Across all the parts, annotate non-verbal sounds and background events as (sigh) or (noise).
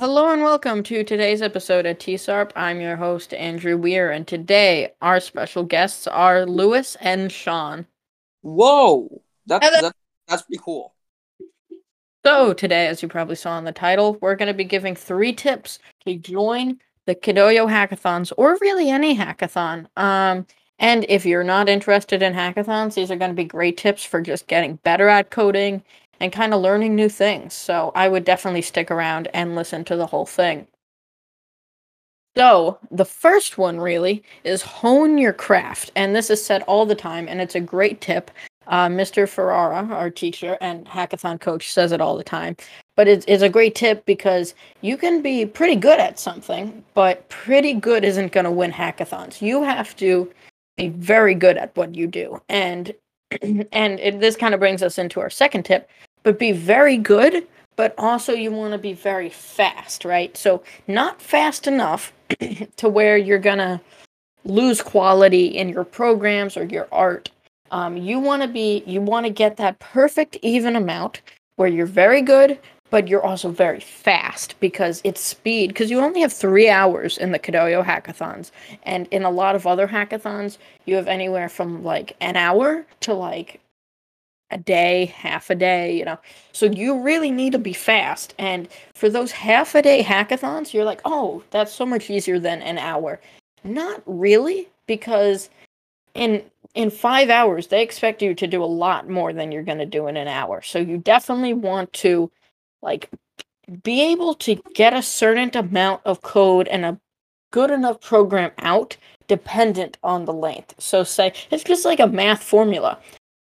Hello and welcome to today's episode of TSARP. I'm your host, Andrew Weir, and today our special guests are Lewis and Sean. Whoa, that's Hello. that, that's pretty cool. So, today, as you probably saw in the title, we're going to be giving three tips to join the Kidoyo hackathons or really any hackathon. Um, and if you're not interested in hackathons, these are going to be great tips for just getting better at coding and kind of learning new things. So, I would definitely stick around and listen to the whole thing. So, the first one really is hone your craft. And this is said all the time, and it's a great tip. Uh, Mr. Ferrara, our teacher and hackathon coach, says it all the time. But it's, it's a great tip because you can be pretty good at something, but pretty good isn't going to win hackathons. You have to be very good at what you do. And (clears throat) and it, this kind of brings us into our second tip, but be very good, but also you want to be very fast, right? So not fast enough (clears throat) to where you're going to lose quality in your programs or your art um, you want to be you want to get that perfect even amount where you're very good but you're also very fast because it's speed because you only have three hours in the Kidoyo hackathons and in a lot of other hackathons you have anywhere from like an hour to like a day half a day you know? So you really need to be fast and for those half a day hackathons you're like oh that's so much easier than an hour. Not really because in in five hours they expect you to do a lot more than you're going to do in an hour. So you definitely want to like be able to get a certain amount of code and a good enough program out dependent on the length. So say it's just like a math formula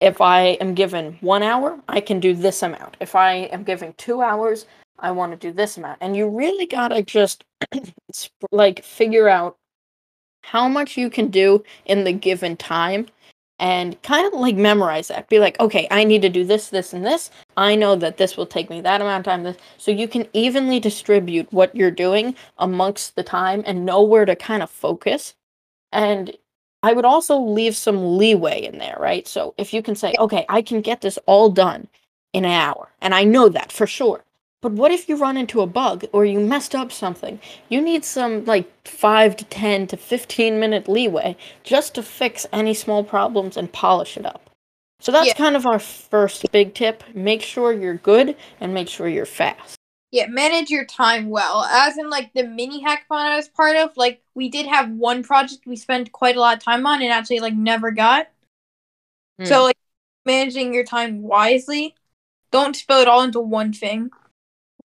if i am given one hour i can do this amount if i am given two hours i want to do this amount and you really got to just (clears throat) like figure out how much you can do in the given time and kind of like memorize that. Be like, okay, I need to do this, this, and this. I know that this will take me that amount of time. This, so you can evenly distribute what you're doing amongst the time and know where to kind of focus. And I would also leave some leeway in there, right? So if you can say, okay, I can get this all done in an hour, and I know that for sure. But what if you run into a bug or you messed up something? You need some like 5 to 10 to 15 minute leeway just to fix any small problems and polish it up. So that's Yeah. kind of our first big tip. Make sure you're good and make sure you're fast. Yeah, manage your time well. As in, like the mini hackathon I was part of, like we did have one project we spent quite a lot of time on and actually like never got. Hmm. So like managing your time wisely. Don't spill it all into one thing.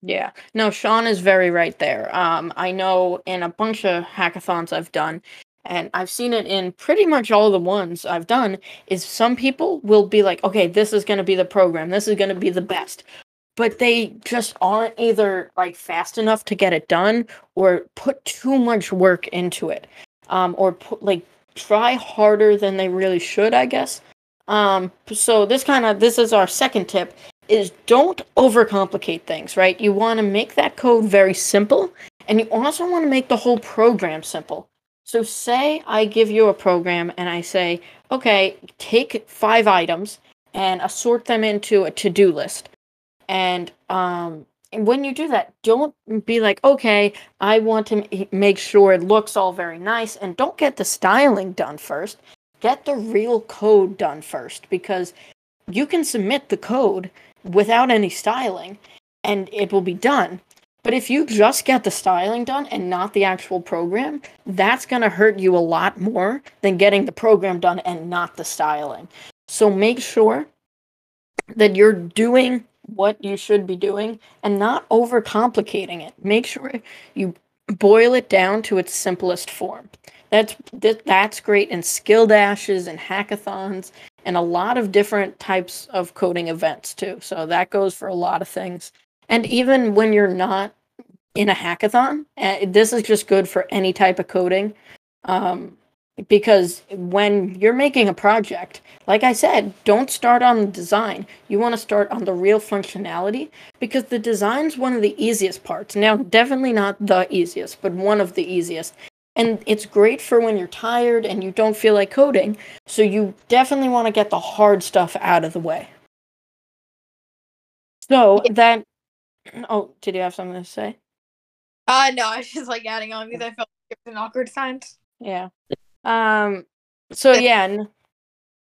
Yeah. No, Sean is very right there. Um, I know in a bunch of hackathons I've done, and I've seen it in pretty much all the ones I've done, is some people will be like, okay, this is going to be the program, this is going to be the best. But they just aren't either like fast enough to get it done or put too much work into it. Um, or put like try harder than they really should, I guess. Um, so this kind of this is our second tip is don't overcomplicate things, right? You want to make that code very simple and you also want to make the whole program simple. So say I give you a program and I say, "Okay, take 5 items and assort them into a to-do list." And um when you do that, don't be like, "Okay, I want to m- make sure it looks all very nice." And don't get the styling done first. Get the real code done first because you can submit the code without any styling and it will be done. But if you just get the styling done and not the actual program, that's going to hurt you a lot more than getting the program done and not the styling. So make sure that you're doing what you should be doing and not overcomplicating it. Make sure you boil it down to its simplest form. That's that, that's great in skill dashes and hackathons and a lot of different types of coding events too. So that goes for a lot of things. And even when you're not in a hackathon, uh, this is just good for any type of coding. Um, because when you're making a project, like I said, don't start on the design. You want to start on the real functionality because the design's one of the easiest parts. Now, definitely not the easiest, but one of the easiest. And it's great for when you're tired and you don't feel like coding. So you definitely want to get the hard stuff out of the way. So that. (clears throat) Oh, did you have something to say? Uh no, I was just like adding on because I felt like it was an awkward times. Yeah. Um. So yeah. N-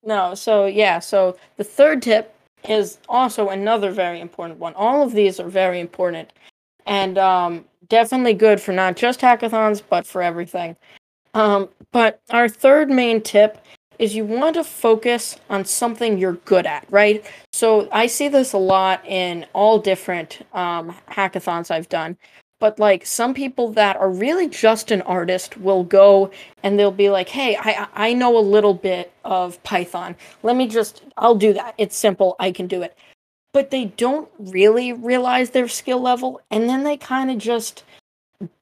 no. So yeah. So the third tip is also another very important one. All of these are very important, and um, definitely good for not just hackathons, but for everything. Um. But our third main tip is you want to focus on something you're good at, right? So I see this a lot in all different um, hackathons I've done. But like some people that are really just an artist will go and they'll be like, "Hey, I I know a little bit of Python. Let me just I'll do that. It's simple. I can do it." But they don't really realize their skill level and then they kind of just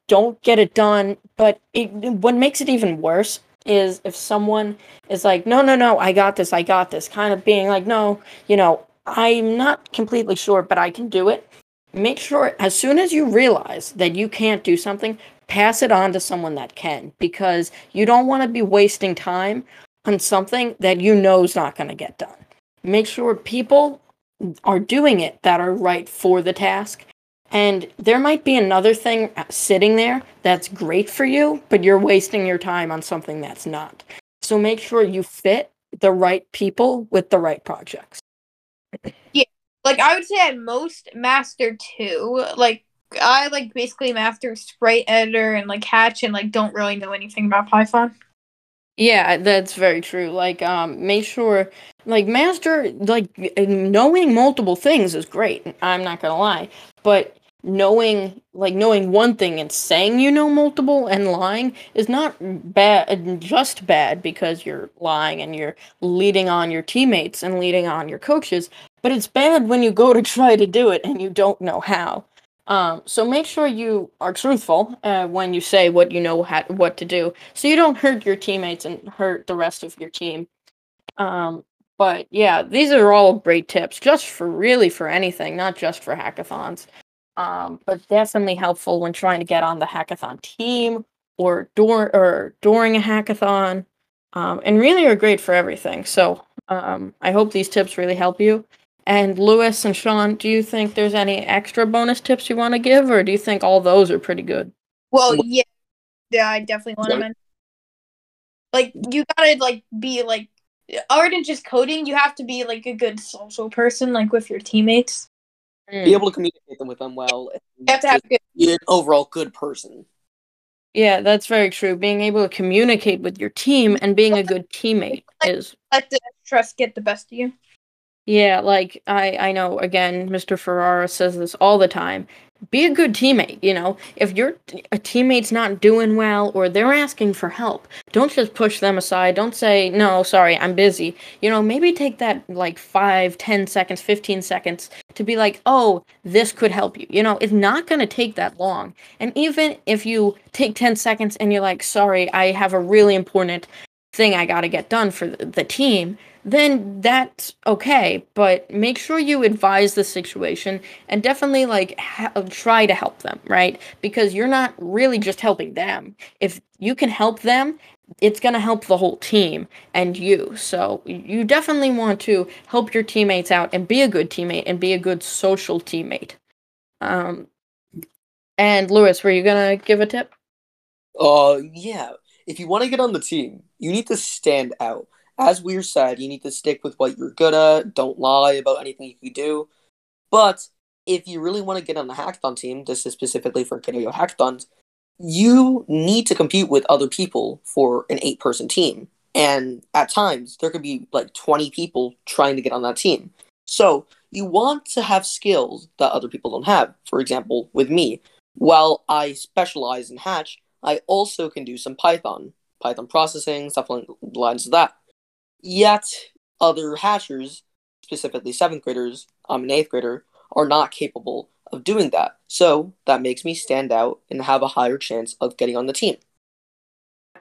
don't get it done. But it, what makes it even worse is if someone is like, no, no, no, I got this, I got this, kind of being like, no, you know, I'm not completely sure, but I can do it. Make sure as soon as you realize that you can't do something, pass it on to someone that can because you don't want to be wasting time on something that you know is not going to get done. Make sure people are doing it that are right for the task and there might be another thing uh, sitting there that's great for you, but you're wasting your time on something that's not. So make sure you fit the right people with the right projects. Yeah. Like I would say at most master two. Like I like basically master sprite editor and like hatch and like don't really know anything about Python. Yeah, that's very true. Like um make sure like master like knowing multiple things is great. I'm not going to lie. But knowing like knowing one thing and saying you know multiple and lying is not bad just bad because you're lying and you're leading on your teammates and leading on your coaches but it's bad when you go to try to do it and you don't know how. Um, so make sure you are truthful uh, when you say what you know how, what to do. So you don't hurt your teammates and hurt the rest of your team. Um, but yeah these are all great tips just for really for anything not just for hackathons. Um, but definitely helpful when trying to get on the hackathon team or dur- or during a hackathon, um, and really are great for everything. So um, I hope these tips really help you. And Lewis and Sean, do you think there's any extra bonus tips you want to give, or do you think all those are pretty good? Well, yeah, yeah, I definitely want to mention. Like, you gotta like be like, other than just coding, you have to be like a good social person, like with your teammates. Mm. Be able to communicate them with them well. and You have to have good. be an overall good person. Yeah, that's very true. Being able to communicate with your team and being a good teammate is Let the stress get the best of you. Yeah, like I I know again, Mr. Ferrara says this all the time. Be a good teammate, you know. If your a teammate's not doing well or they're asking for help, don't just push them aside. Don't say, "No, sorry, I'm busy." You know, maybe take that like five, ten seconds, 15 seconds to be like, "Oh, this could help you." You know, it's not going to take that long. And even if you take 10 seconds and you're like, "Sorry, I have a really important thing I got to get done for the, the team," then that's okay. But make sure you advise the situation and definitely like ha- try to help them, right? Because you're not really just helping them. If you can help them, it's going to help the whole team and you. So you definitely want to help your teammates out and be a good teammate and be a good social teammate. Um, and Lewis, were you going to give a tip? Uh, yeah. If you want to get on the team, you need to stand out. As Weir said, you need to stick with what you're good at. Don't lie about anything you do. But if you really want to get on the hackathon team, this is specifically for Kideo hackathons, you need to compete with other people for an eight person team. And at times, there could be like 20 people trying to get on that team. So you want to have skills that other people don't have. For example, with me, while I specialize in Hatch, I also can do some Python, Python processing, stuff along the lines of that. Yet, other Hatchers, specifically seventh graders, um, I'm an eighth grader, are not capable of doing that. So that makes me stand out and have a higher chance of getting on the team.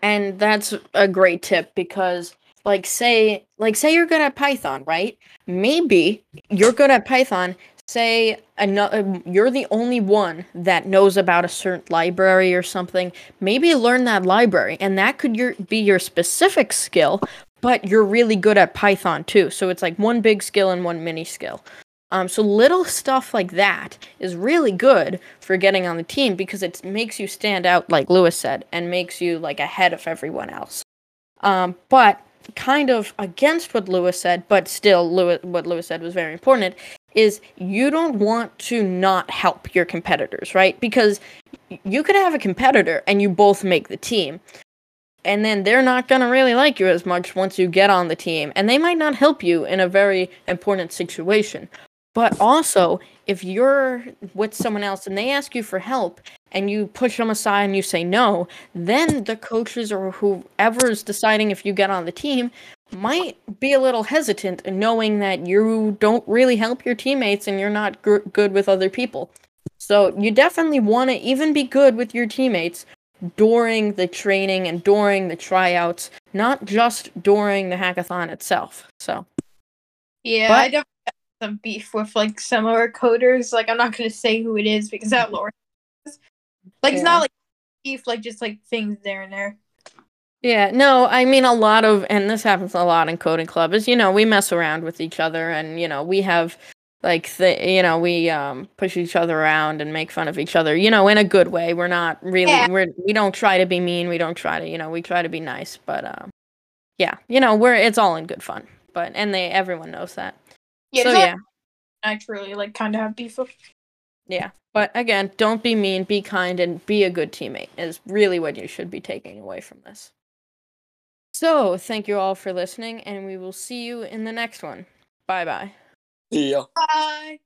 And that's a great tip because like say like say you're good at Python, right? Maybe you're good at Python, say another um, you're the only one that knows about a certain library or something. Maybe learn that library and that could your, be your specific skill, but you're really good at Python too. So it's like one big skill and one mini skill. Um, so little stuff like that is really good for getting on the team because it makes you stand out, like Lewis said, and makes you like ahead of everyone else. Um, but kind of against what Lewis said, but still, Lewis, what Lewis said was very important. Is you don't want to not help your competitors, right? Because you could have a competitor and you both make the team, and then they're not going to really like you as much once you get on the team, and they might not help you in a very important situation. But also, if you're with someone else and they ask you for help and you push them aside and you say no, then the coaches or whoever is deciding if you get on the team might be a little hesitant knowing that you don't really help your teammates and you're not good with other people. So you definitely want to even be good with your teammates during the training and during the tryouts, not just during the hackathon itself. So Yeah, But- I definitely have some beef with like some of our coders. Like I'm not gonna say who it is because that Laura like it's not like beef, like just like things there and there. Yeah, no, I mean a lot of, and this happens a lot in coding club. Is you know we mess around with each other, and you know we have like the you know we um push each other around and make fun of each other. You know, in a good way. We're not really Yeah. we're we don't try to be mean. We don't try to you know we try to be nice. But um, yeah, you know we're it's all in good fun. But and they everyone knows that. Yeah, so yeah, I truly like kind of have beef with. yeah. But again, don't be mean. Be kind and be a good teammate. Is really what you should be taking away from this. So thank you all for listening, and we will see you in the next one. Bye bye. See ya. Bye.